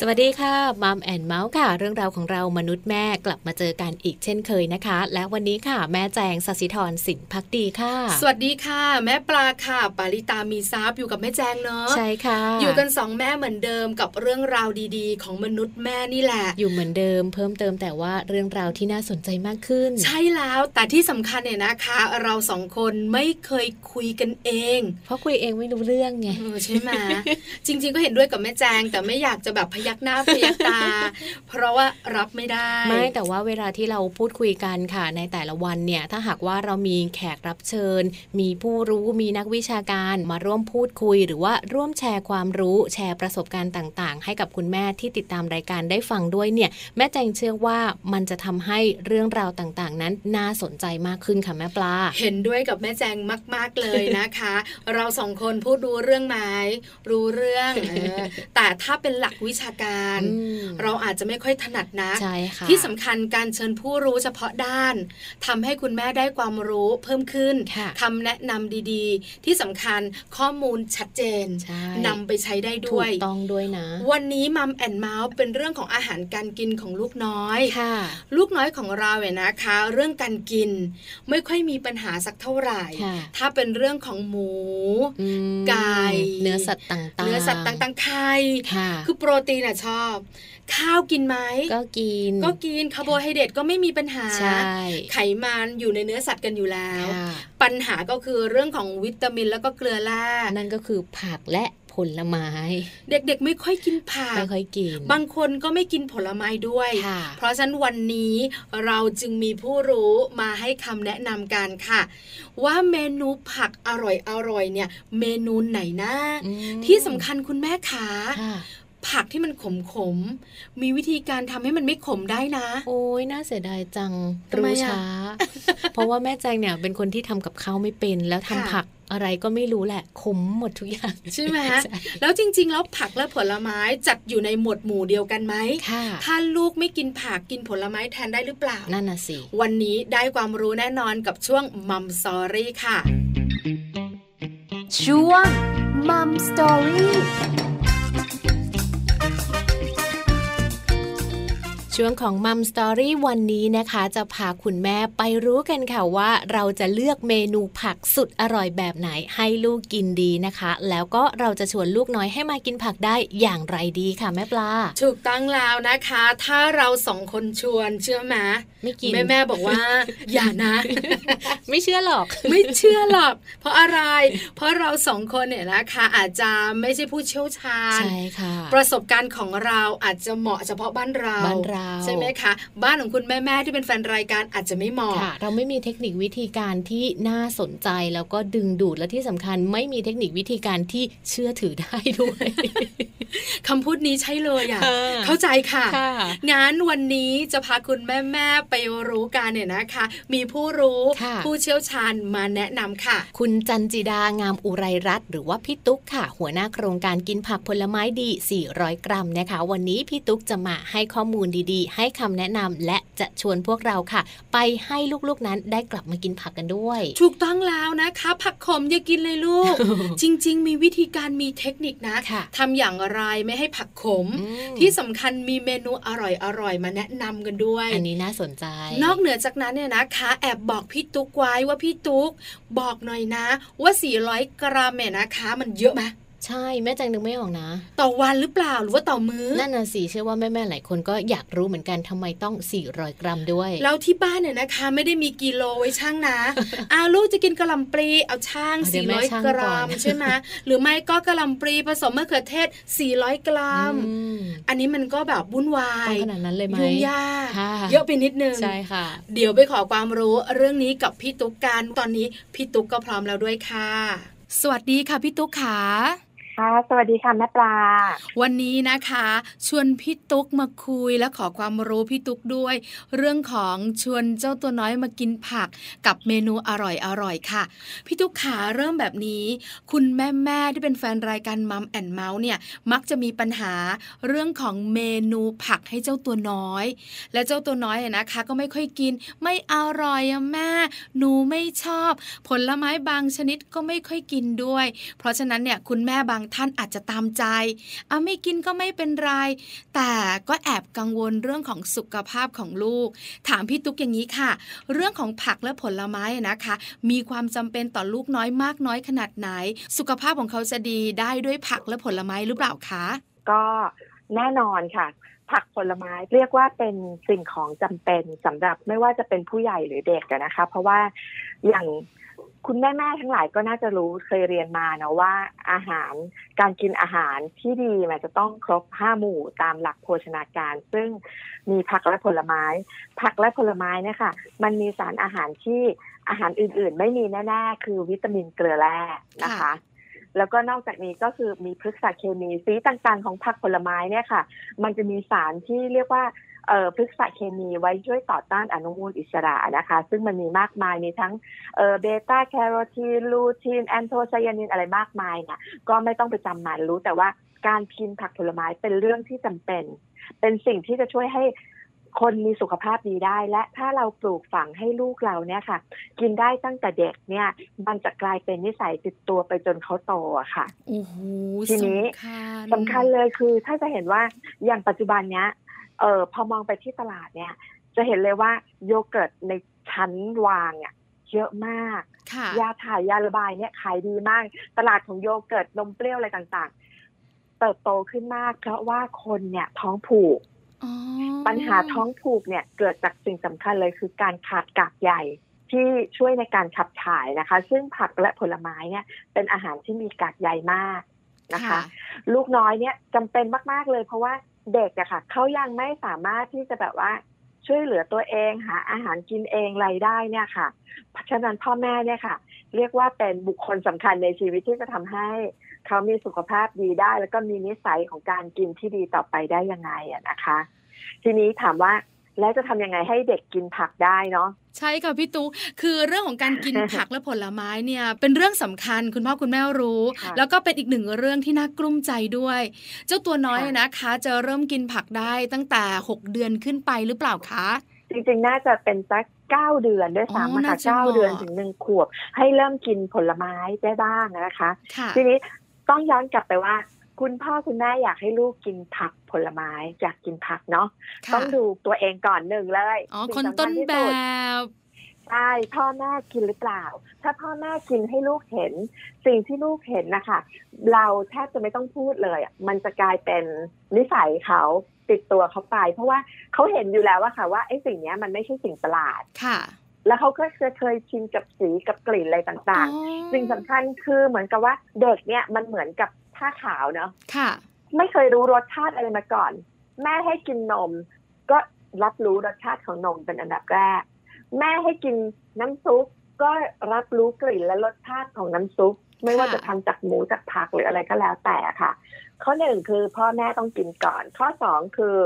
สวัสดีค่ะมัมแอนเมาส์ค่ะ เรื่องราวของเรามนุษย์แม่กลับมาเจอกันอีกเช่นเคยนะคะ และวันนี้ค่ะ แม่แจงสศิธรสินพักดีค่ะ สวัสดีค่ะ แม่ปลาค่ะ ปาริตามีซับอยู่กับแม่แจงเนาะใช่ค่ะ อยู่กันสองแม่เหมือนเดิมกับเรื่องราวดีๆ ของมนุษย์แม่นี่แหละ อยู่เหมือนเดิมเพิ่มเติมแต่ว่าเรื่องราวที่น่าสนใจมากขึ้น ใช่แล้วแต่ที่สำคัญเนี่ยนะคะ เราสองคนไม่เคยคุยกันเอง เพราะคุยเองไม่รู้เรื่องไงใช่ไหมจริง ๆ ก็เห็นด้วยกับแม่แจงแต่ไม่อยากจะแบบพยักหน้าพยักตา เพราะว่ารับไม่ได้ ไม่แต่ว่าเวลาที่เราพูดคุยกันค่ะในแต่ละวันเนี่ยถ้าหากว่าเรามีแขกรับเชิญ มีผู้รู้มีนักวิชาการมาร่วมพูดคุย หรือว่าร่วมแชร์ความรู้แชร์ประสบการณ์ต่าง ๆ ให้กับคุณแม่ที่ติดตามรายการได้ฟังด้วยเนี่ยแม่แจงเชื่อว่ามันจะทำให้เรื่องราวต่างๆ นั้นน่าสนใจมากขึ้นค่ะแม่ปลา เห็นด้วยกับแม่แจงมาก ๆเลยนะคะ เราสองคนพูดรู้เรื่องไหมรู้เรื่องแต่ถ้าเป็นหลักวิชาการ เราอาจจะไม่ค่อยถนัดนะใช่ค่ะที่สำคัญการเชิญผู้รู้เฉพาะด้านทำให้คุณแม่ได้ความรู้เพิ่มขึ้นคำแนะนำดีๆ ที่สำคัญข้อมูลชัดเจนนำไปใช้ได้ด้วยถูกต้องด้วยนะ วันนี้มัมแอนเมาส์เป็นเรื่องของอาหารการกินของลูกน้อยค่ะลูกน้อยของเราเนี่ยนะคะ เรื่องการกินไม่ค่อยมีปัญหาสักเท่าไหร่ ถ้าเป็นเรื่องของหมูไก่เนื้อสัตว์ต่างๆเนื้อสัตว์ต่างๆไข่คือโปรตีนอะชอบ ข้าวกินไหมก็กิน ก็กินคาร์โบไฮเดรตก็ไม่มีปัญหา ไขมันอยู่ในเนื้อสัตว์กันอยู่แล้ว ปัญหาก็คือเรื่องของวิตามินแล้วก็เกลือแร่นั่นก็คือผักและผลไม้ เด็กๆไม่ค่อยกินผักไม่ค่อยกิน บางคนก็ไม่กินผลไม้ด้วย เพราะฉะนั้นวันนี้เราจึงมีผู้รู้มาให้คำแนะนำกันค่ะ ว่าเมนูผักอร่อยๆเนี่ย เมนูไหนนะที่สำคัญคุณแม่ขา ผักที่มันขมขมมีวิธีการทำให้มันไม่ขมได้นะ โอ้ยน่าเสียดายจังรู้ช้า เพราะว่าแม่แจงเนี่ยเป็นคนที่ทำกับข้าวไม่เป็นแล้วทำผักอะไรก็ไม่รู้แหละขมหมดทุกอย่าง ใช่ไหมแล้วจริง ๆ แล้วผักและผลไม้จัดอยู่ในหมวดหมู่เดียวกันไหมถ้าลูกไม่กินผักกินผลไม้แทนได้หรือเปล่า นั่นน่ะสิ วันนี้ได้ความรู้แน่นอนกับช่วง Mom Story ค่ะ ช่วง Mom Story ช่วงของ Mom Story วันนี้นะคะ จะพาคุณแม่ไปรู้กันค่ะว่า เราจะเลือกเมนูผักสุดอร่อยแบบไหนให้ลูกกินดีนะคะ แล้วก็เราจะชวนลูกน้อยให้มากินผักได้อย่างไรดีค่ะแม่ปลา ถูกตั้งแล้วนะคะ ถ้าเราสองคนชวนเชื่อไหม ไม่กินแม่แม่บอกว่า อย่านะ ไม่เชื่อหรอก ไม่เชื่อหรอก เพราะอะไร เพราะเราสองคนเนี่ยนะคะอาจจะไม่ใช่ผู้เชี่ยวชาญใช่ค่ะประสบการณ์ของเราอาจจะเหมาะเฉพาะบ้านเราบ้านเราใช่ไหมคะ บ้านของคุณแม่แม่ที่เป็นแฟนรายการอาจจะไม่เหมาะเราไม่มีเทคนิควิธีการที่น่าสนใจแล้วก็ดึงดูดและที่สำคัญไม่มีเทคนิควิธีการที่เชื่อถือได้ด้วยคำพูดนี้ใช่เลยอะเข้าใจค่ะงั้นวันนี้จะพาคุณแม่แม่ไปรู้กันเนี่ยนะคะ มีผู้รู้ผู้เชี่ยวชาญมาแนะนำค่ะ คุณจันจิดางามอุไรรัตหรือว่าพี่ตุ๊กค่ะ หัวหน้าโครงการกินผักผลไม้ดี 400 กรัมนะคะ วันนี้พี่ตุ๊กจะมาให้ข้อมูลดีๆ ให้คำแนะนำและจะชวนพวกเราค่ะ ไปให้ลูกๆนั้นได้กลับมากินผักกันด้วย ถูกต้องแล้วนะคะ ผักขมอย่ากินเลยลูก จริง ๆ มีวิธีการมีเทคนิคนะะทำอย่างไรไม่ให้ผักขม ที่สำคัญมีเมนูอร่อยๆมาแนะนำกันด้วย อันนี้น่าสนใจนอกเหนือจากนั้นเนี่ยนะคะ แอบบอกพี่ตุ๊กไว้ว่าพี่ตุ๊กบอกหน่อยนะ ว่า 400 กรัมเนี่ยนะคะ มันเยอะไหม ใช่แม่จังนึกไม่ออกนะ ต่อวันหรือเปล่าหรือว่าต่อมือ้อนั่นน่ะสิเชื่อว่าแม่แม่หลายคนก็อยากรู้เหมือนกันทำไมต้อง 400 กรัมด้วย แล้วที่บ้านเนี่ยนะคะ ไม่ได้มีกิโลไว้ช่างนะอาลูกจะกินกระลำปลีเอาช่าง 400 กรัมใช่ไหมหรือไม่ก็กระลำปลีผสมมะเขือเทศ 400 กรัม อันนี้มันก็แบบวุ่นวายขนาดนั้นเลยไหมยุ่งยากเยอะไปนิดนึงใช่ค่ะ เดี๋ยวไปขอความรู้เรื่องนี้กับพี่ตุ๊กกันตอนนี้พี่ตุ๊กก็พร้อมแล้วด้วยค่ะ สวัสดีค่ะพี่ตุ๊กขา ค่ะ สวัสดีค่ะแม่ปลา วันนี้นะคะ ชวนพี่ตุ๊กมาคุยและขอความรู้พี่ตุ๊กด้วย เรื่องของชวนเจ้าตัวน้อยมากินผักกับเมนูอร่อยอร่อยค่ะ พี่ตุ๊กขาเริ่มแบบนี้ คุณแม่แม่ที่เป็นแฟนรายการมัมแอนเมาส์เนี่ยมักจะมีปัญหาเรื่องของเมนูผักให้เจ้าตัวน้อย และเจ้าตัวน้อยนะคะ ก็ไม่ค่อยกิน ไม่อร่อยอะแม่หนูไม่ชอบ ผลไม้บางชนิดก็ไม่ค่อยกินด้วย เพราะฉะนั้นเนี่ยคุณแม่บางท่านอาจจะตามใจเอาไม่กินก็ไม่เป็นไร แต่ก็แอบกังวลเรื่องของสุขภาพของลูก ถามพี่ตุ๊กอย่างนี้ค่ะ เรื่องของผักและผลไม้นะคะ มีความจำเป็นต่อลูกน้อยมากน้อยขนาดไหน สุขภาพของเขาจะดีได้ด้วยผักและผลไม้หรือเปล่าคะก็แน่นอนค่ะ ผักผลไม้เรียกว่าเป็นสิ่งของจำเป็นสำหรับไม่ว่าจะเป็นผู้ใหญ่หรือเด็กนะคะ เพราะว่าอย่าง คุณแม่แม่ทั้งหลายก็น่าจะรู้เคยเรียนมาเนาะว่าอาหารการกินอาหารที่ดีมันจะต้องครบห้าหมู่ตามหลักโภชนาการ ซึ่งมีผักและผลไม้ ผักและผลไม้เนี่ยค่ะ มันมีสารอาหารที่อาหารอื่นๆ ไม่มีแน่ๆ คือวิตามินเกลือแร่นะคะ แล้วก็นอกจากนี้ก็คือมีพฤกษเคมีสีต่างๆ ของผักผลไม้เนี่ยค่ะ มันจะมีสารที่เรียกว่า พฤกษเคมีไว้ช่วยต่อต้านอนุมูลอิสระนะคะ ซึ่งมันมีมากมายมีทั้งเอ่อเบต้าแคโรทีนลูทีนแอนโทไซยานินอะไรมากมายเนี่ยก็ไม่ต้องไปจำมันรู้แต่ว่าการกินผักผลไม้เป็นเรื่องที่จำเป็น เป็นสิ่งที่จะช่วยให้คนมีสุขภาพดีได้ และถ้าเราปลูกฝังให้ลูกเราเนี่ยค่ะ กินได้ตั้งแต่เด็กเนี่ย มันจะกลายเป็นนิสัยติดตัวไปจนเขาโตอะค่ะโอ้โหทีนี้สำคัญสำคัญเลยคือถ้าจะเห็นว่าอย่างปัจจุบันเนี้ย เออพอมองไปที่ตลาดเนี่ย จะเห็นเลยว่าโยเกิร์ตในชั้นวางอะเยอะมากค่ะยาถ่ายยาระบายเนี่ยขายดีมาก ตลาดของโยเกิร์ตนมเปรี้ยวอะไรต่างๆ เติบโตขึ้นมาก เพราะว่าคนเนี่ยท้องผูกอ๋อปัญหาท้องผูกเนี่ยเกิดจากสิ่งสำคัญเลยคือการขาดกากใหญ่ที่ช่วยในการขับถ่ายนะคะ ซึ่งผักและผลไม้เนี่ยเป็นอาหารที่มีกากใยมากนะคะ ลูกน้อยเนี่ยจำเป็นมาก ๆเลยเพราะว่า เด็กอะค่ะเขายังไม่สามารถที่จะแบบว่าช่วยเหลือตัวเองหาอาหารกินเองไรายได้เนี่ยค่ะ เพราะฉะนั้นพ่อแม่เนี่ยค่ะ เรียกว่าเป็นบุคคลสำคัญในชีวิตที่จะทำให้เขามีสุขภาพดีได้ แล้วก็มีนิสัยของการกินที่ดีต่อไปได้ยังไงอะนะคะ ทีนี้ถามว่า แล้วจะทำยังไงให้เด็กกินผักได้เนาะใช่ค่ะพี่ตุ๊กคือเรื่องของการกินผักและผลไม้เนี่ยเป็นเรื่องสำคัญคุณพ่อคุณแม่รู้ค่ะแล้วก็เป็นอีกหนึ่งเรื่องที่น่ากลุ้มใจด้วย เจ้าตัวน้อยค่ะนะคะ จะเริ่มกินผักได้ตั้งแต่ 6 เดือนขึ้นไปหรือเปล่าคะจริงๆ น่าจะเป็นสักเก้าเดือนด้วยอ๋อซ้ำอะน่าค่ะจะเก้าเหมาะเดือนถึงหนึ่งขวบ ให้เริ่มกินผลไม้ได้บ้างนะคะค่ะทีนี้ต้องย้อนกลับไปว่า คุณพ่อคุณแม่อยากให้ลูกกินผักผลไม้อยากกินผักเนาะค่ะต้องดูตัวเองก่อนหนึ่งเลยอ๋อสิ่งคนสำญต้นที่แบสุดบใช่พ่อแม่กินหรือเปล่า ถ้าพ่อแม่กินให้ลูกเห็น สิ่งที่ลูกเห็นนะคะเราแทบจะไม่ต้องพูดเลยอะมันจะกลายเป็นนิสัยเขาติดตัวเขาไป เพราะว่าเขาเห็นอยู่แล้วว่าค่ะว่าไอ้สิ่งเนี้ยมันไม่ใช่สิ่งประหลาดค่ะ แล้วเขาก็จะเคยชินกับสีกับกลิ่นอะไรต่างอ๋อๆสิ่งสำคัญคือเหมือนกับว่าเด็กเนี่ยมันเหมือนกับ ผ้าขาวเนาะค่ะ ไม่เคยรู้รสชาติอะไรมาก่อน แม่ให้กินนม ก็รับรู้รสชาติของนมเป็นอันดับแรก แม่ให้กินน้ำซุปก็รับรู้กลิ่นและรสชาติของน้ำซุป ไม่ว่าค่ะจะทำจากหมูจากผักหรืออะไรก็แล้วแต่ค่ะ ข้อหนึ่งคือพ่อแม่ต้องกินก่อน ข้อสองคือ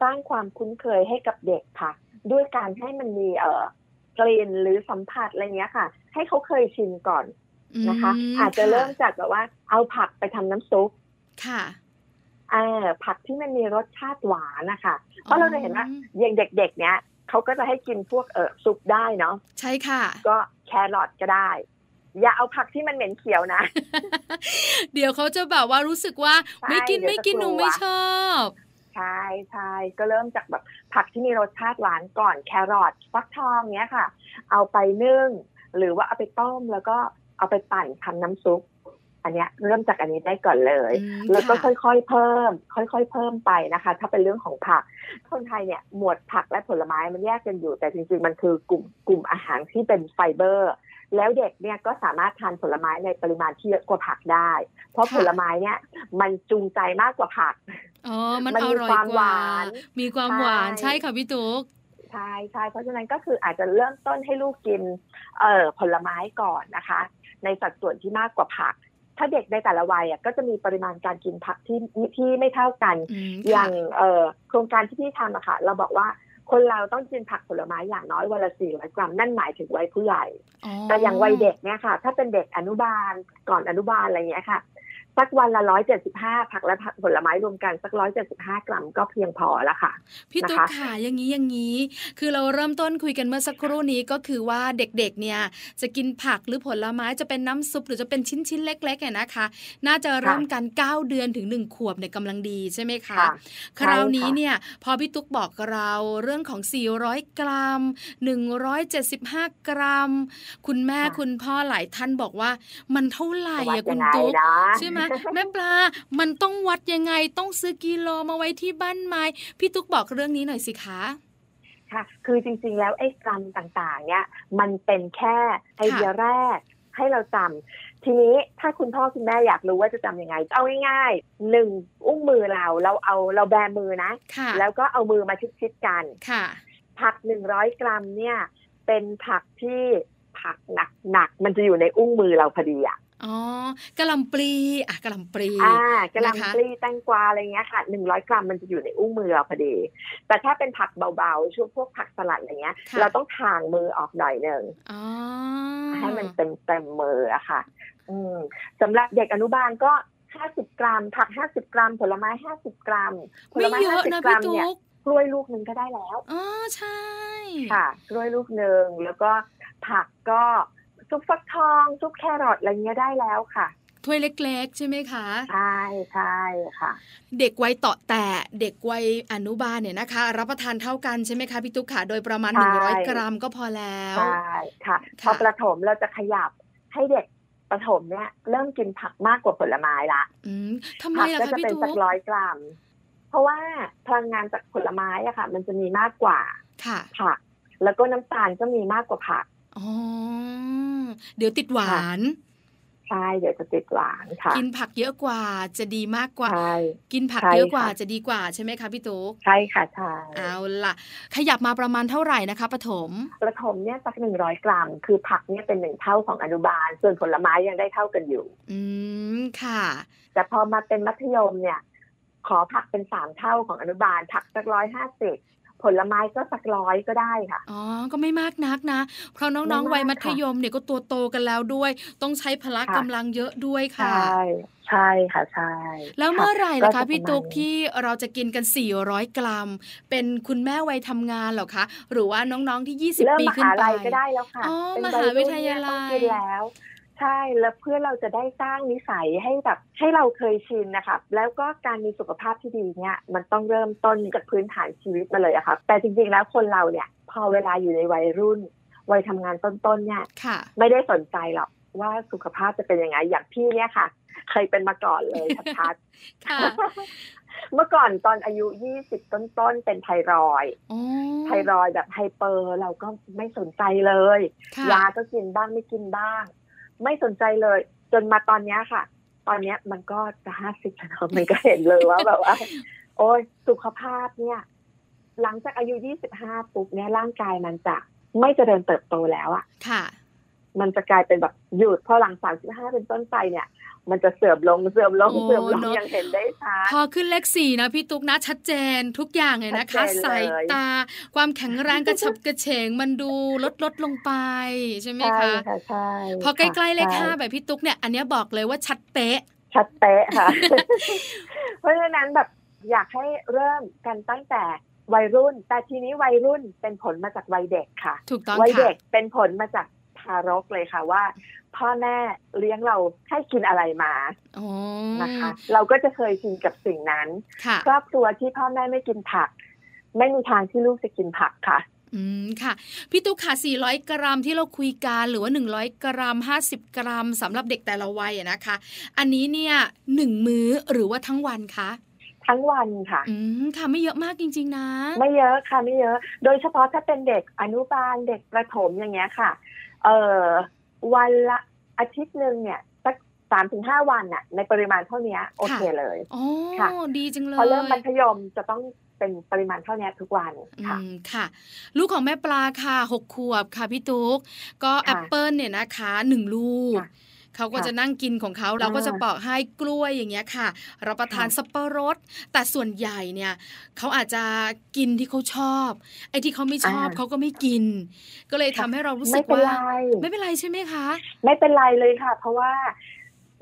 สร้างความคุ้นเคยให้กับเด็กค่ะ ด้วยการให้มันมีเอ่อกลิ่นหรือสัมผัสอะไรเงี้ยค่ะ ให้เขาเคยชินก่อน นะคะมอาจจะเริ่มค่จากแบบว่า เอาผักไปทำน้ำซุปค่ะเออผักที่มันมีรสชาติหวานนะคะเพราะเราจะเห็นว่าอ๋ออย่างเด็ก ๆ เนี้ยเขาก็จะให้กินพวกเออซุปได้เนาะใช่ค่ะ ก็แครอทก็ได้ อย่าเอาผักที่มันเหม็นเขียวนะ เดี๋ยวเขาจะแบบว่ารู้สึกว่าใช่ไม่กินเดี๋ยวไม่กินจะหนูกลัวไม่ชอบใช่ใช่ก็เริ่มจากแบบผักที่มีรสชาติหวานก่อนแครอทฟักทองเนี้ยค่ะ เอาไปนึ่ง หรือว่าเอาไปต้มแล้วก็ เอาไปปั่นทำน้ำซุป อันเนี้ยเริ่มจากอันนี้ได้ก่อนเลยอืมแล้วก็ค่ะค่อยๆเพิ่ม ค่อยๆเพิ่มไปนะคะ ถ้าเป็นเรื่องของผักคนไทยเนี่ยหมวดผักและผลไม้มันแยกกันอยู่ แต่จริงๆมันคือกลุ่มกลุ่มอาหารที่เป็นไฟเบอร์ แล้วเด็กเนี่ยก็สามารถทานผลไม้ในปริมาณที่เยอะกว่าผักได้ เพราะค่ะผลไม้เนี่ยมันจูงใจมากกว่าผักอ๋อมันมันอมีร่อยความกหว่าวานมีความใช่หวานใช่ค่ะพี่ตุ๊กใช่ใช่เพราะฉะนั้นก็คืออาจจะเริ่มต้นให้ลูกกินเอ่อผลไม้ก่อนนะคะ ในสัดส่วนที่มากกว่าผัก ถ้าเด็กในแต่ละวัยอะก็จะมีปริมาณการกินผักที่ที่ไม่เท่ากันอืมอย่าค่ะงเอ่อโครงการที่พี่ทำอะค่ะ เราบอกว่าคนเราต้องกินผักผลไม้อย่างน้อยวันละสี่ร้อยกรัม นั่นหมายถึงวัยผู้ใหญ่ แต่อย่างวัยเด็กเนี่ยค่ะ ถ้าเป็นเด็กอนุบาลก่อนอนุบาลอะไรอย่างเงี้ยค่ะ สักวันละร้อยเจ็ดสิบห้าผักและผักผลไม้รวมกันสักร้อยเจ็ดสิบห้ากรัมก็เพียงพอแล้วค่ะ พี่ตุ๊กนะคะค่ะอย่างนี้อย่างนี้ คือเราเริ่มต้นคุยกันเมื่อสักครู่นี้ก็คือว่าเด็กๆเนี่ยจะกินผักหรือผลไม้จะเป็นน้ำซุปหรือจะเป็นชิ้นๆเล็กๆเนี่ยนะคะ น่าจะเริ่มกัน9เดือนถึง1ขวบเนี่ยกำลังดีใช่ไหมคะค่ะคราวนี้ใช่ค่ะเนี่ยพอพี่ตุ๊กบอกเราเรื่องของ 400 กรัม 175 กรัม คุณแม่คุณพ่อหลายท่านบอกว่ามันเท่าไหร่วัดอะคุยัณงไงตุ๊กนะใช่ไหมแม่ปลา มันต้องวัดยังไงต้องซื้อกิโลมาไว้ที่บ้านไหมพี่ตุ๊กบอกเรื่องนี้หน่อยสิคะค่ะ คือจริงๆ แล้วไอ้กรัมต่างๆ เนี่ย มันเป็นแค่ไอเดียแรกให้เราจำทีนี้ถ้าคุณพ่อคุณแม่อยากรู้ว่าจะจำยังไง เอาง่ายๆหนึ่งอุ้งมือเราเราเอาเราแบมือนะค่ะแล้วก็เอามือมาชิดๆกันค่ะ ผักหนึ่งร้อยกรัมเนี่ย เป็นผักที่ผักหนักๆมันจะอยู่ในอุ้งมือเราพอดีอะ อ๋อกะหล่ำปลีอะกะหล่ำปลีอ่ากระหนะคะลำปลีแตงกวาอะไรเงี้ยค่ะหนึ่งร้อยกรัมมันจะอยู่ในอุ้งมือเราพอดี แต่ถ้าเป็นผักเบาๆช่วงพวกผักสลัดอะไรเงี้ยค่ะเราต้องทางมือออกหน่อยหนึ่งอ๋อให้มันเต็มเต็มมืออะค่ะ อืมสำหรับเด็กอนุบาลก็ห้าสิบกรัม ผักห้าสิบกรัม ผลไม้ห้าสิบกรัมผลไม่ไม้เยห้าอะสิบนะกรัพี่มเนี่ยตุ๊กกล้วยลูกหนึ่งก็ได้แล้วอ๋อใช่ ค่ะ กล้วยลูกหนึ่งแล้วก็ผักก็ ซุปฟักทองซุปแครอทอะไรเงี้ยได้แล้วค่ะถ้วยเล็ก ๆ ใช่ไหมคะใช่ใช่ค่ะ เด็กวัยต่อแต่เด็กวัยอนุบาลเนี่ยนะคะ รับประทานเท่ากันใช่ไหมคะพี่ตุ๊กค่ะโดยประมาณใช่100 กรัมก็พอแล้วใช่ค่ะพค่ะอประถมเราจะขยับให้เด็กประถมเนี่ยเริ่มกินผักมากกว่าผลไม้ละอืมทำไมผักล่ะก็คะจะพี่เป็นตุ๊สักกร้อยกรัม เพราะว่าพลังงานจากผลไม้อะค่ะ มันจะมีมากกว่าค่ะผักแล้วก็น้ำตาลก็มีมากกว่าผักอ๋อ เดี๋ยวติดหวาน ใช่ เดี๋ยวจะติดหวานค่ะ กินผักเยอะกว่าจะดีมากกว่าใช่กินผักใช่เยอะกว่าค่ะจะดีกว่าใช่ไหมคะพี่ตุ๊กใช่ค่ะใช่เอาล่ะ ขยับมาประมาณเท่าไหร่นะคะปฐมประถมเนี่ยสักหนึ่งร้อยกรัม คือผักเนี่ยเป็นหนึ่งเท่าของอนุบาล ส่วนผลไม้ยังได้เท่ากันอยู่ อืมค่ะ แต่พอมาเป็นมัธยมเนี่ยขอผักเป็นสามเท่าของอนุบาลผักสักร้อยห้าสิบ ผลไม้ก็สักร้อยก็ได้ค่ะ อ๋อ ก็ไม่มากนักนะ เพราะน้องไม่ๆมากวัยมัธค่ะยมเนี่ยก็ตัวโตกันแล้วด้วย ต้องใช้พละค่ะกำลังเยอะด้วยใชค่ะ่ใช่ค่ะ ใช่ แล้วเมื่อไหร่ล่ะก็คะจพี่ปรมาณตุ๊กนี้ที่เราจะกินกัน 400 กรัม เป็นคุณแม่วัยทำงานเหรอคะ หรือว่าน้องๆที่เริ่ม20ปีมขึ้นหาไปลัยก็ได้แล้วค่ะอ๋อเป็นมหาวิทยาลัยรุ่นเนี่ต้องกินแล้ว ใช่แล้วเพื่อเราจะได้สร้างนิสัยให้แบบให้เราเคยชินนะคะแล้วก็การมีสุขภาพที่ดีเนี่ยมันต้องเริ่มต้นจากพื้นฐานชีวิตมาเลยอะค่ะแต่จริงๆแล้วคนเราเนี่ย พอเวลาอยู่ในวัยรุ่น วัยทำงานต้นๆเนี่ยค่ะไม่ได้สนใจหรอกว่าสุขภาพจะเป็นยังไงอย่างพี่เนี่ยค่ะ เคยเป็นมาก่อนเลยชัดค่ะๆเมื่อก่อนตอนอายุ20ต้นๆเป็นไทรอยด์อ๋อไทรอยด์แบบไฮเปอร์ เราก็ไม่สนใจเลยค่ะยาก็กินบ้างไม่กินบ้าง ไม่สนใจเลย จนมาตอนเนี้ยค่ะ ตอนเนี้ยมันก็จะห้าสิบแล้วเนอะมันก็เห็นเลยว่าแบบว่า โอ้ยสุขภาพเนี่ย หลังจากอายุ25ปุ๊บเนี่ยร่างกายมันจะไม่เจริญเติบโตแล้วอะค่ะ มันจะกลายเป็นแบบหยุดพอหลัง35เป็นต้นไปเนี่ย มันจะเสื่อมลงเสื่อมลงโอ้เสื่อมลงเนอะอย่างเห็นได้ชัดพอขึ้นเลขสี่นะพี่ตุ๊กนะชัดเจนทุกอย่างเลยนะคะชัดเจนเลยสายตา ความแข็งแรงกระฉับกระเฉงมันดูลดลดลงไปใช่ไหมใช่คะค่ะใช่พอใกล้ๆเลขใช่ห้าแบบพี่ตุ๊กเนี่ยอันเนี้ยบอกเลยว่าชัดเป๊ะ ชัดเป๊ะค่ะ เพราะฉะนั้นแบบอยากให้เริ่มกันตั้งแต่วัยรุ่น แต่ทีนี้วัยรุ่นเป็นผลมาจากวัยเด็กค่ะ ถูกต้องวัยค่ะเด็กเป็นผลมาจากทารกเลยค่ะว่า พ่อแม่เลี้ยงเราให้กินอะไรมาอ๋อนะคะ เราก็จะเคยชินกับสิ่งนั้นค่ะครอบครัวที่พ่อแม่ไม่กินผัก ไม่มีทางที่ลูกจะกินผักค่ะอืมค่ะพี่ตุ๊กค่ะ 400 กรัมที่เราคุยกันหรือว่า 100 กรัม 50 กรัมสำหรับเด็กแต่ละวัยอะนะคะ อันนี้เนี่ยหนึ่งมื้อหรือว่าทั้งวันคะทั้งวันค่ะ อืมค่ะไม่เยอะมากจริง ๆ นะ ไม่เยอะค่ะไม่เยอะ โดยเฉพาะถ้าเป็นเด็กอนุบาลเด็กประถมอย่างเงี้ยค่ะ เอ่อวันละอาทิตย์หนึ่งเนี่ยสักสามถึงห้าวันน่ะ ในปริมาณเท่านี้โอเคเลยอ๋อค่ะดีจังเลยพอเริ่มมัธยมจะต้องเป็นปริมาณเท่านี้ทุกวันอืมค่ะค่ะ ลูกของแม่ปลาค่ะหกขวบค่ะพี่ตุ๊กก็ค่ะแอปเปิลเนี่ยนะคะหนึ่งลูกค่ะ เขาก็จะนั่งกินของเขาเราก็จะปอกให้กล้วยอย่างเงี้ยค่ะรับประทานสับปะรด แต่ส่วนใหญ่เนี่ยเขาอาจจะกินที่เขาชอบ ไอ้ที่เขาไม่ชอบเขาก็ไม่กิน ก็เลยทำให้เรารู้สึกว่าไม่เป็นไรใช่ไหมคะ ไม่เป็นไรเลยค่ะ เพราะว่า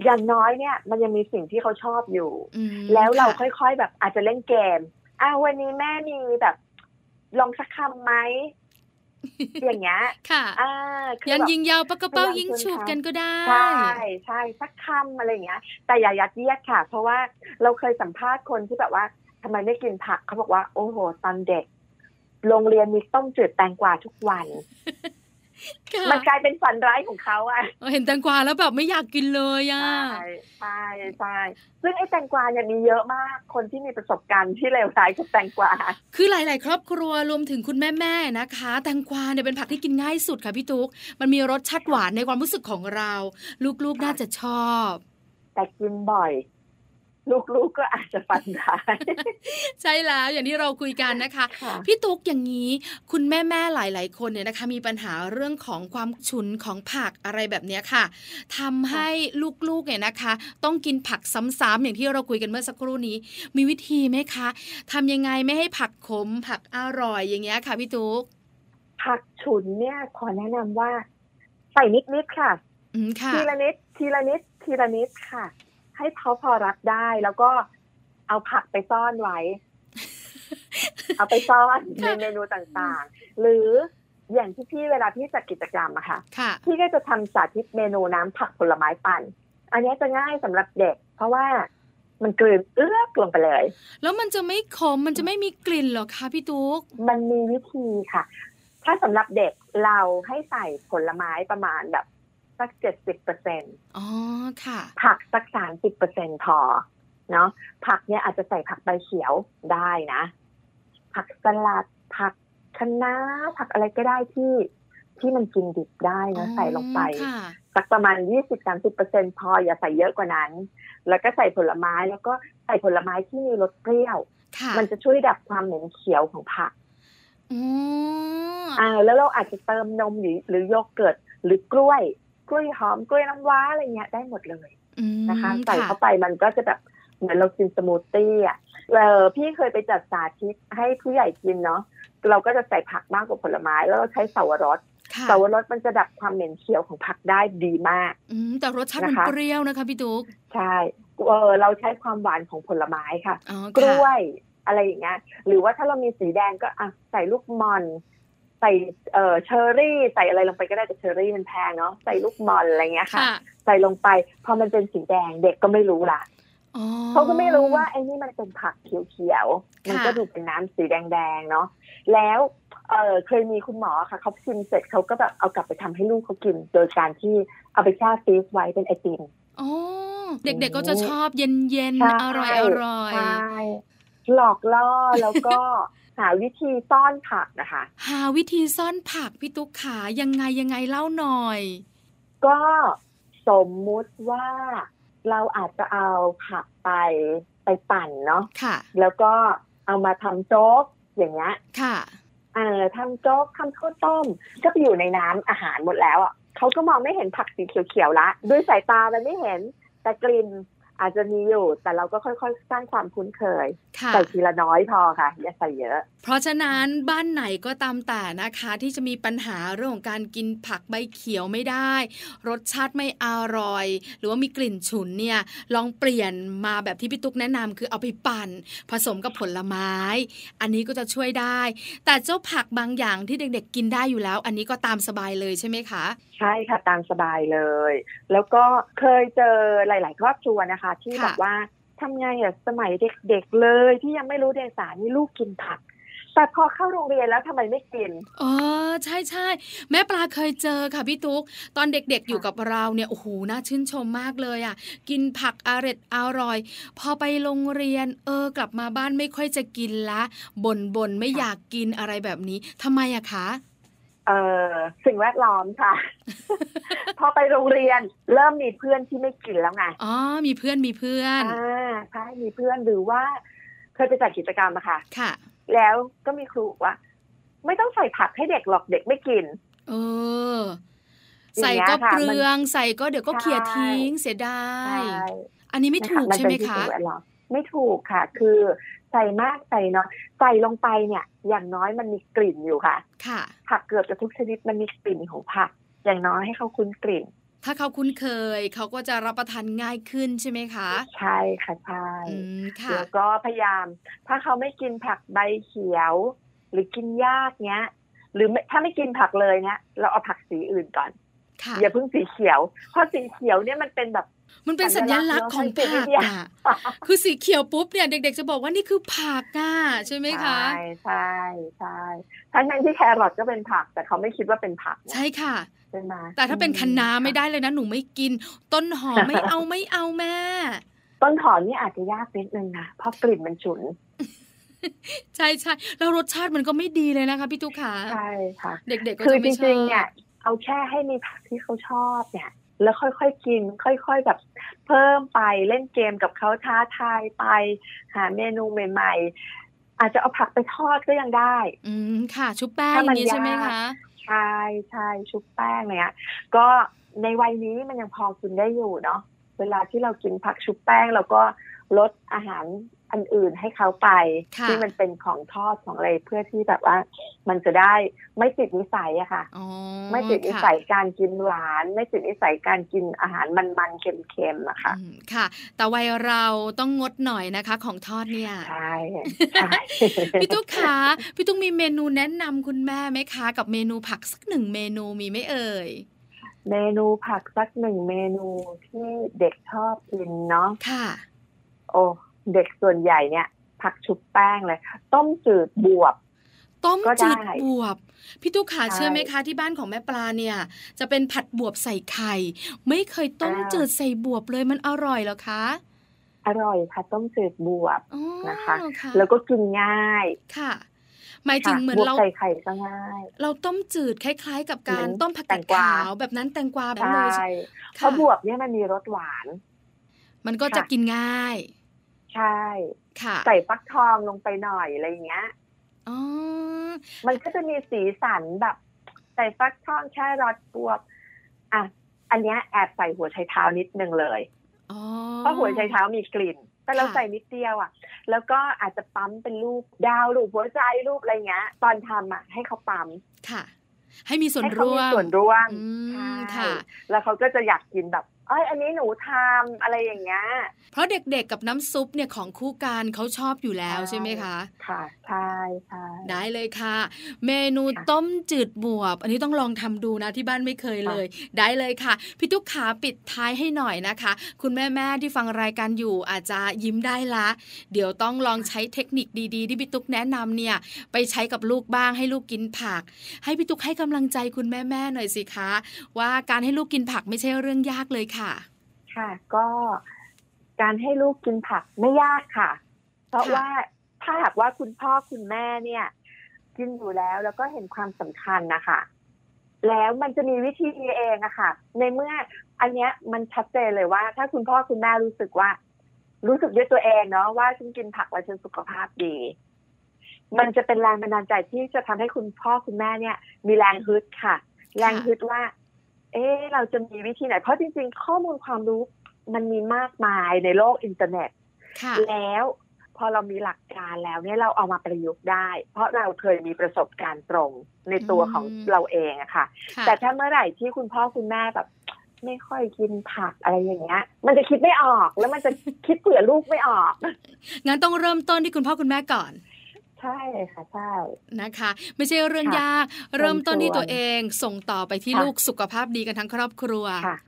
อย่างน้อยเนี่ย มันยังมีสิ่งที่เขาชอบอยู่ แล้วเราค่อยๆแบบอาจจะเล่นเกมอ่าวันนี้แม่มีแบบลองสักคำไหม อย่างเงี้ยค่ะอ่ายังยิงยาวปากกระเป๋ายิงฉุบกันก็ได้ใช่ใช่สักคำอะไรเงี้ย แต่อย่ายัดเยียดค่ะ เพราะว่าเราเคยสัมภาษณ์คนที่แบบว่าทำไมไม่กินผักเขาบอกว่า โอ้โห ตอนเด็ก โรงเรียนมีต้มจืดแตงกวาทุกวัน มันกลายเป็นฝันร้ายของเขาอะเห็นแตงกวาแล้วแบบไม่อยากกินเลยอะใช่ใช่ใช่ซึ่งไอ้แตงกวาเนี่ยมีเยอะมากคนที่มีประสบการณ์ที่เลวร้ายกับแตงกวาคือหลาย ๆ ครอบครัวรวมถึงคุณแม่ๆนะคะ แตงกวาเนี่ยเป็นผักที่กินง่ายสุดค่ะพี่ตุ๊กมันมีรสชาติหวานในความรู้สึกของเรา ลูก ๆ น่าจะชอบ แต่กินบ่อย ลูกๆกก็อาจจะฟันได้ใช่แล้วอย่างที่เราคุยกันนะคะ พี่ตุ๊กอย่างนี้คุณแม่แม่หลายๆคนเนี่ยนะคะ มีปัญหาเรื่องของความฉุนของผักอะไรแบบนี้ค่ะทำให้ลูกๆเนี่ยนะคะ ต้องกินผักซ้ำๆอย่างที่เราคุยกันเมื่อสักครู่นี้ มีวิธีไหมคะทำยังไงไม่ให้ผักขมผักอร่อยอย่างเงี้ยค่ะพี่ตุ๊กผักฉุนเนี่ยขอแนะนำว่าใส่นิดๆค่ะทีละนิดทีละนิดทีละนิดค่ะ ให้เขาพอรับได้ แล้วก็เอาผักไปซ่อนไว้ เอาไปซ่อนในเมนูต่างๆ หรืออย่างที่พี่เวลาพี่จัดกิจกรรมอะค่ะ พี่ก็จะทำสาธิตเมนูน้ำผักผลไม้ปั่น อันนี้จะง่ายสำหรับเด็ก เพราะว่ามันกลืนเอื้อกลงไปเลย แล้วมันจะไม่ขมมันจะไม่มีกลิ่นหรอคะพี่ตุ๊ก มันมีวิธีค่ะ ถ้าสำหรับเด็กเราให้ใส่ผลไม้ประมาณแบบ สักเจ็ดสิบเปอร์เซ็นต์อ๋อค่ะ ผักสักสามสิบเปอร์เซ็นพอเนาะผักเนี่ยอาจจะใส่ผักใบเขียวได้นะ ผักสลัดผักคะน้าผักอะไรก็ได้ที่ที่มันกินดิบได้นะใส่ลงไป สักประมาณยี่สิบสามสิบเปอร์เซ็นพออย่าใส่เยอะกว่านั้น แล้วก็ใส่ผลไม้แล้วก็ใส่ผลไม้ที่มีรสเปรี้ยว มันจะช่วยดับความเหม็นเขียวของผักอ่าแล้วเราอาจจะเติมนมหรือหรือโยเกิร์ตหรือกล้วย กล้วยหอมกล้วยน้ำว้าอะไรเงี้ยได้หมดเลยนะคะใส่เข้าไปมันก็จะแบบเหมือนเรากินสมูทตี้อะเออพี่เคยไปจัดสาธิตให้ผู้ใหญ่กินเนาะเราก็จะใส่ผักมากกว่าผลไม้ แล้วเราใช้เสาวรสเสาวรสมันจะดับความเหม็นเขียวของผักได้ดีมาก อืมแต่รสชาติมันเปรี้ยวนะคะพี่ตุ๊กใช่เออเราใช้ความหวานของผลไม้ค่ะ กล้วยอะไรอย่างเงี้ยหรือว่าถ้าเรามีสีแดงก็อะใส่ลูกมอน ใส่เอ่อเชอร์รี่ ใส่อะไรลงไปก็ได้แต่เชอร์รี่มันแพงเนาะใส่ลูกมอนอะไรเงี้ยค่ะ ใส่ลงไป พอมันเป็นสีแดงเด็กก็ไม่รู้ละเขาก็ไม่รู้ว่าไอ้นี่มันเป็นผักเขียวๆมันก็ดูเป็นน้ำสีแดงๆเนาะแล้วเออเคยมีคุณหมอค่ะเขาชิมเสร็จเขาก็แบบเอากลับไปทำให้ลูกเขากิน โดยการที่เอาไปแช่ฟีสไว้เป็นไอติมอ๋อเด็กๆก็จะชอบเย็นๆอร่อยอร่อยใช่หลอกล่อแล้วก็ หาวิธีซ่อนผักนะคะ หาวิธีซ่อนผักพี่ตุ๊กขายังไงยังไงเล่าหน่อย ก็สมมุติว่าเราอาจจะเอาผักไปไปปั่นเนาะค่ะ แล้วก็เอามาทำโจ๊กอย่างเงี้ยค่ะเอ่อทำโจ๊กทำข้าวต้ม ก็ไปอยู่ในน้ำอาหารหมดแล้วอะเขาก็มองไม่เห็นผักสีเขียวๆละ ด้วยสายตามันไม่เห็นแต่กลิ่น อาจจะมีอยู่แต่เราก็ค่อยๆ สร้างความคุ้นเคยใส่ทีละน้อยพอค่ะ อย่าใส่เยอะ เพราะฉะนั้นบ้านไหนก็ตามแต่นะคะ ที่จะมีปัญหาเรื่องของการกินผักใบเขียวไม่ได้ รสชาติไม่อร่อย หรือว่ามีกลิ่นฉุนเนี่ยลองเปลี่ยนมาแบบที่พี่ตุ๊กแนะนำคือเอาไปปั่น ผสมกับผลไม้ อันนี้ก็จะช่วยได้ แต่เจ้าผักบางอย่างที่เด็กๆกินได้อยู่แล้ว อันนี้ก็ตามสบายเลยใช่ไหมคะ ใช่ค่ะตามสบายเลย แล้วก็เคยเจอหลาย ๆ ครอบครัวนะคะที่บอกว่าทำไงอะสมัยเด็กๆเลย ที่ยังไม่รู้เดียงสานี่ลูกกินผัก แต่พอเข้าโรงเรียนแล้วทำไมไม่กิน อ๋อใช่ใช่แม่ปลาเคยเจอค่ะพี่ตุ๊กตอนเด็กๆอยู่กับเราเนี่ยโอ้โหน่าชื่นชมมากเลยอะ กินผักอร่อยอร่อย พอไปโรงเรียน เออกลับมาบ้านไม่ค่อยจะกินละบ่นบ่นไม่อยากกินอะไรแบบนี้ทำไมอะคะ เอ่อสิ่งแวดล้อมค่ะ พอไปโรงเรียนเริ่มมีเพื่อนที่ไม่กินแล้วไงอ๋อมีเพื่อนมีเพื่อนอ่าใช่มีเพื่อนหรือว่า เคยไปจัดกิจกรรมอะค่ะ ค่ะ แล้วก็มีครูว่า ไม่ต้องใส่ผักให้เด็กหรอกเด็กไม่กิน เออ ใส่ก็เปลืองใส่ก็เดี๋ยวก็เขี่ยทิ้งเสียดายอันนี้ไม่ถูกใช่ไหมคะไม่ถูกค่ะ คือใส่มากใส่น้อยใส่ลงไปเนี่ย อย่างน้อยมันมีกลิ่นอยู่ค่ะ ค่ะ ผักเกือบจะทุกชนิดมันมีกลิ่นของผัก อย่างน้อยให้เขาคุ้นกลิ่น ถ้าเขาคุ้นเคย เขาก็จะรับประทานง่ายขึ้นใช่ไหมคะ ใช่ค่ะใช่แล้วก็พยายาม ถ้าเขาไม่กินผักใบเขียว หรือกินยากเนี้ย หรือถ้าไม่กินผักเลยเนี้ยเราเอาผักสีอื่นก่อนอย่าเพิ่งสีเขียว เพราะสีเขียวเนี่ยมันเป็นแบบ มันเป็นสัญลักษณ์ของผักอะคือสีเขียวปุ๊บเนี่ยเด็ก ๆ จะบอกว่านี่คือผักอะใช่ไหมคะใช่ใช่ใช่ทั้งที่แครอทก็เป็นผักแต่เขาไม่คิดว่าเป็นผัก ใช่ค่ะใช่ไหมแต่ถ้าเป็นคะน้าไม่ได้เลยนะหนูไม่กิน ต้นหอมไม่เอาไม่เอาแม่ ต้นหอมนี่อาจจะยากนิดนึงนะเพราะกลิ่นมันฉุนใช่ใช่แล้วรสชาติมันก็ไม่ดีเลยนะคะพี่ตุ๊กขาใช่ค่ะ เด็กๆก็จะไม่ชอบคือจริงๆเนี่ยเอาแค่ให้มีผักที่เขาชอบเนี่ย แล้วค่อยๆกิน ค่อย ๆ แบบเพิ่มไปเล่นเกมกับเขาท้าทายไป หาเมนูใหม่ ๆ อาจจะเอาผักไปทอดก็ยังได้ อืมค่ะ ชุบแป้งอย่างนี้ใช่ไหมคะใช่ใช่ชุบแป้งเนี่ยก็ในวัยนี้มันยังพอกินได้อยู่เนาะเวลาที่เรากินผักชุบแป้งเราก็ลดอาหาร อันอื่นให้เขาไป ที่มันเป็นของทอดของอะไรเพื่อที่แบบว่า มันจะได้ไม่ติดนิสัยอะค่ะไม่ติดนิสัยการกินหวาน ไม่ติดนิสัยการกินอาหารมันๆเค็มๆอะค่ะ ค่ะ แต่วัยเราต้องงดหน่อยนะคะ ของทอดเนี่ยใช่พี่ตุ๊กคะพี่ตุ๊กมีเมนูแนะนำคุณแม่ไหมคะ กับเมนูผักสักหนึ่งเมนูมีไหมเอ่ยเมนูผักสักหนึ่งเมนูที่เด็กชอบกินเนาะค่ะ โอ้ เด็กส่วนใหญ่เนี่ย ผักชุบแป้งเลย ต้มจืดบวบ ต้มจืดบวบ พี่ตุ๊กขาเชื่อไหมคะที่บ้านของแม่ปลาเนี่ย จะเป็นผัดบวบใส่ไข่ ไม่เคยต้มจืดใส่บวบเลยมันอร่อยเหรอคะอร่อยค่ะ ต้มจืดบวบนะคะ แล้วก็กินง่ายค่ะหมายถึงเหมือนเราใส่ไข่ก็ง่าย เราต้มจืดคล้าย ๆ กับการต้มผักกาดขาวแบบนั้นแตงกวาแบบเลยใช่เพราะบวบเนี่ยมันมีรสหวาน มันก็จะกินง่าย ใช่ ค่ะใส่ฟักทองลงไปหน่อยอะไรอย่างเงี้ยอ๋อมันก็จะมีสีสันแบบ ใส่ฟักทองแค่รสบวบอะอันเนี้ยแอบใส่หัวไชเท้านิดนึงเลยเพราะหัวไชเท้ามีกลิ่น แต่เราใส่นิดเดียวอะ แล้วก็อาจจะปั๊มเป็นรูปดาวรูปหัวใจรูปอะไรเงี้ย ตอนทำอะ ให้เขาปั๊มค่ะ ให้มีส่วนร่วมส่วนร่วมใช่แล้วเขาก็จะอยากกินแบบ เอ้ยอันนี้หนูทำอะไรอย่างเงี้ยเพราะเด็กๆกับน้ำซุปเนี่ยของคู่กันเขาชอบอยู่แล้วใช่ไหมคะ ค่ะใช่ใช่ได้เลยค่ะ เมนูต้มจืดบวบ อันนี้ต้องลองทำดูนะที่บ้านไม่เคยเลย ได้เลยค่ะ พี่ตุ๊กขาปิดท้ายให้หน่อยนะคะ คุณแม่ๆที่ฟังรายการอยู่อาจจะยิ้มได้ละ เดี๋ยวต้องลองใช้เทคนิคดีๆ ที่พี่ตุ๊กแนะนำเนี่ย ไปใช้กับลูกบ้างให้ลูกกินผัก ให้พี่ตุ๊กให้กำลังใจคุณแม่ๆหน่อยสิคะ ว่าการให้ลูกกินผักไม่ใช่เรื่องยากเลยค่ะค่ะ ก็การให้ลูกกินผักไม่ยากค่ะ เพราะว่าถ้าหากว่าคุณพ่อคุณแม่เนี่ย กินอยู่แล้วแล้วก็เห็นความสำคัญนะคะแล้วมันจะมีวิธีเองอะค่ะ ในเมื่ออันเนี้ยมันชัดเจนเลยว่า ถ้าคุณพ่อคุณแม่รู้สึกว่า รู้สึกด้วยตัวเองเนาะว่าฉันกินผักแล้วฉันสุขภาพดี มันจะเป็นแรงบันดาลใจที่จะทำให้คุณพ่อคุณแม่เนี่ย มีแรงฮึดค่ะ แรงฮึดว่า เอ๊เราจะมีวิธีไหน เพราะจริง ๆ ข้อมูลความรู้มันมีมากมายในโลกอินเทอร์เน็ต แล้วพอเรามีหลักการแล้วเนี่ยเราเอามาประยุกต์ได้ เพราะเราเคยมีประสบการณ์ตรงในตัวของเราเองอะค่ะ แต่ถ้าเมื่อไหร่ที่คุณพ่อคุณแม่แบบ ไม่ค่อยกินผักอะไรอย่างเงี้ย มันจะคิดไม่ออกแล้วมันจะคิดเผื่อลูกไม่ออกงั้นต้องเริ่มต้นที่คุณพ่อคุณแม่ก่อน ใช่ค่ะใช่นะคะ ไม่ใช่เรื่องยาก เริ่มต้นที่ตัวเองส่งต่อไปที่ลูกสุขภาพดีกันทั้งครอบครัว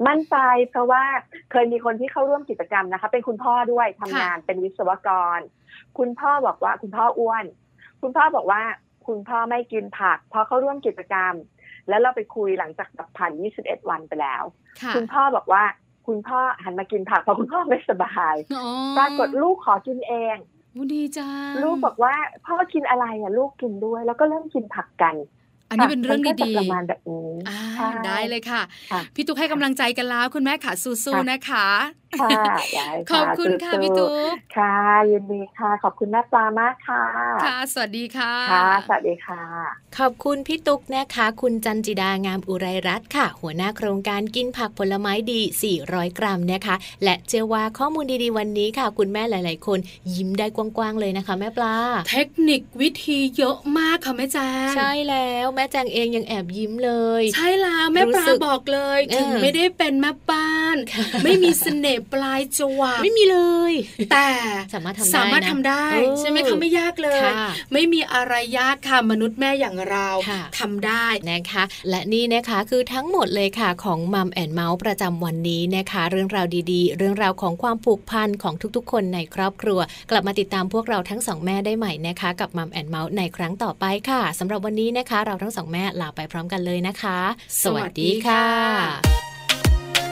มั่นใจเพราะว่าเคยมีคนที่เข้าร่วมกิจกรรมนะคะ เป็นคุณพ่อด้วยทำงานเป็นวิศวกร คุณพ่อบอกว่าคุณพ่ออ้วน คุณพ่อบอกว่าคุณพ่อไม่กินผักเพราะเขาร่วมกิจกรรม แล้วเราไปคุยหลังจากผ่าน 21 วันไปแล้ว คุณพ่อบอกว่าคุณพ่อหันมากินผักเพราะคุณพ่อไม่สบายปรากฏลูกขอกินเอง ดีจังลูกบอกว่าพ่อกินอะไรอะลูกกินด้วย แล้วก็เริ่มกินผักกัน อันนี้เป็นเรื่องดีๆประมาณแบบนี้ได้เลยค่ะ พี่ตุ๊กให้กำลังใจกันแล้ว คุณแม่ขาสู้ๆนะคะค่ะได้ขอบคุณค่ะพี่ตุ๊กค่ะ ยินดีค่ะ ขอบคุณแม่ปลามากค่ะ ค่ะ สวัสดีค่ะ ค่ะ สวัสดีค่ะ ขอบคุณพี่ตุ๊กนะคะ คุณจันจิดางามอุไรรัตน์ค่ะ หัวหน้าโครงการกินผักผลไม้ดี 400 กรัมนะคะ และเชื่อว่าข้อมูลดีๆวันนี้ค่ะ คุณแม่หลายๆ คนยิ้มได้กว้างๆเลยนะคะ แม่ปลา เทคนิควิธีเยอะมากค่ะแม่แจงใช่แล้วแม่แจงเองยังแอบยิ้มเลย ใช่แล้วแม่ปลารู้สึกบอกเลย ถึงเออไม่ได้เป็นแม่บ้าน ไม่มีเสน่ห์ปลายจวักไม่มีเลย แต่สามารถทำได้นะสามารถทำได้เออใช่ไหมคะไม่ยากเลยค่ะไม่มีอะไรยากค่ะมนุษย์แม่อย่างเราค่ะทำได้นะคะ และนี่นะคะคือทั้งหมดเลยค่ะของมัมแอนเมาส์ประจำวันนี้นะคะ เรื่องราวดีๆ เรื่องราวของความผูกพันของทุกๆ คนในครอบครัว กลับมาติดตามพวกเราทั้งสองแม่ได้ใหม่นะคะ กับมัมแอนเมาส์ในครั้งต่อไปค่ะสำหรับวันนี้นะคะ เราทั้งสองแม่ลาไปพร้อมกันเลยนะคะ สวัสดีค่ะ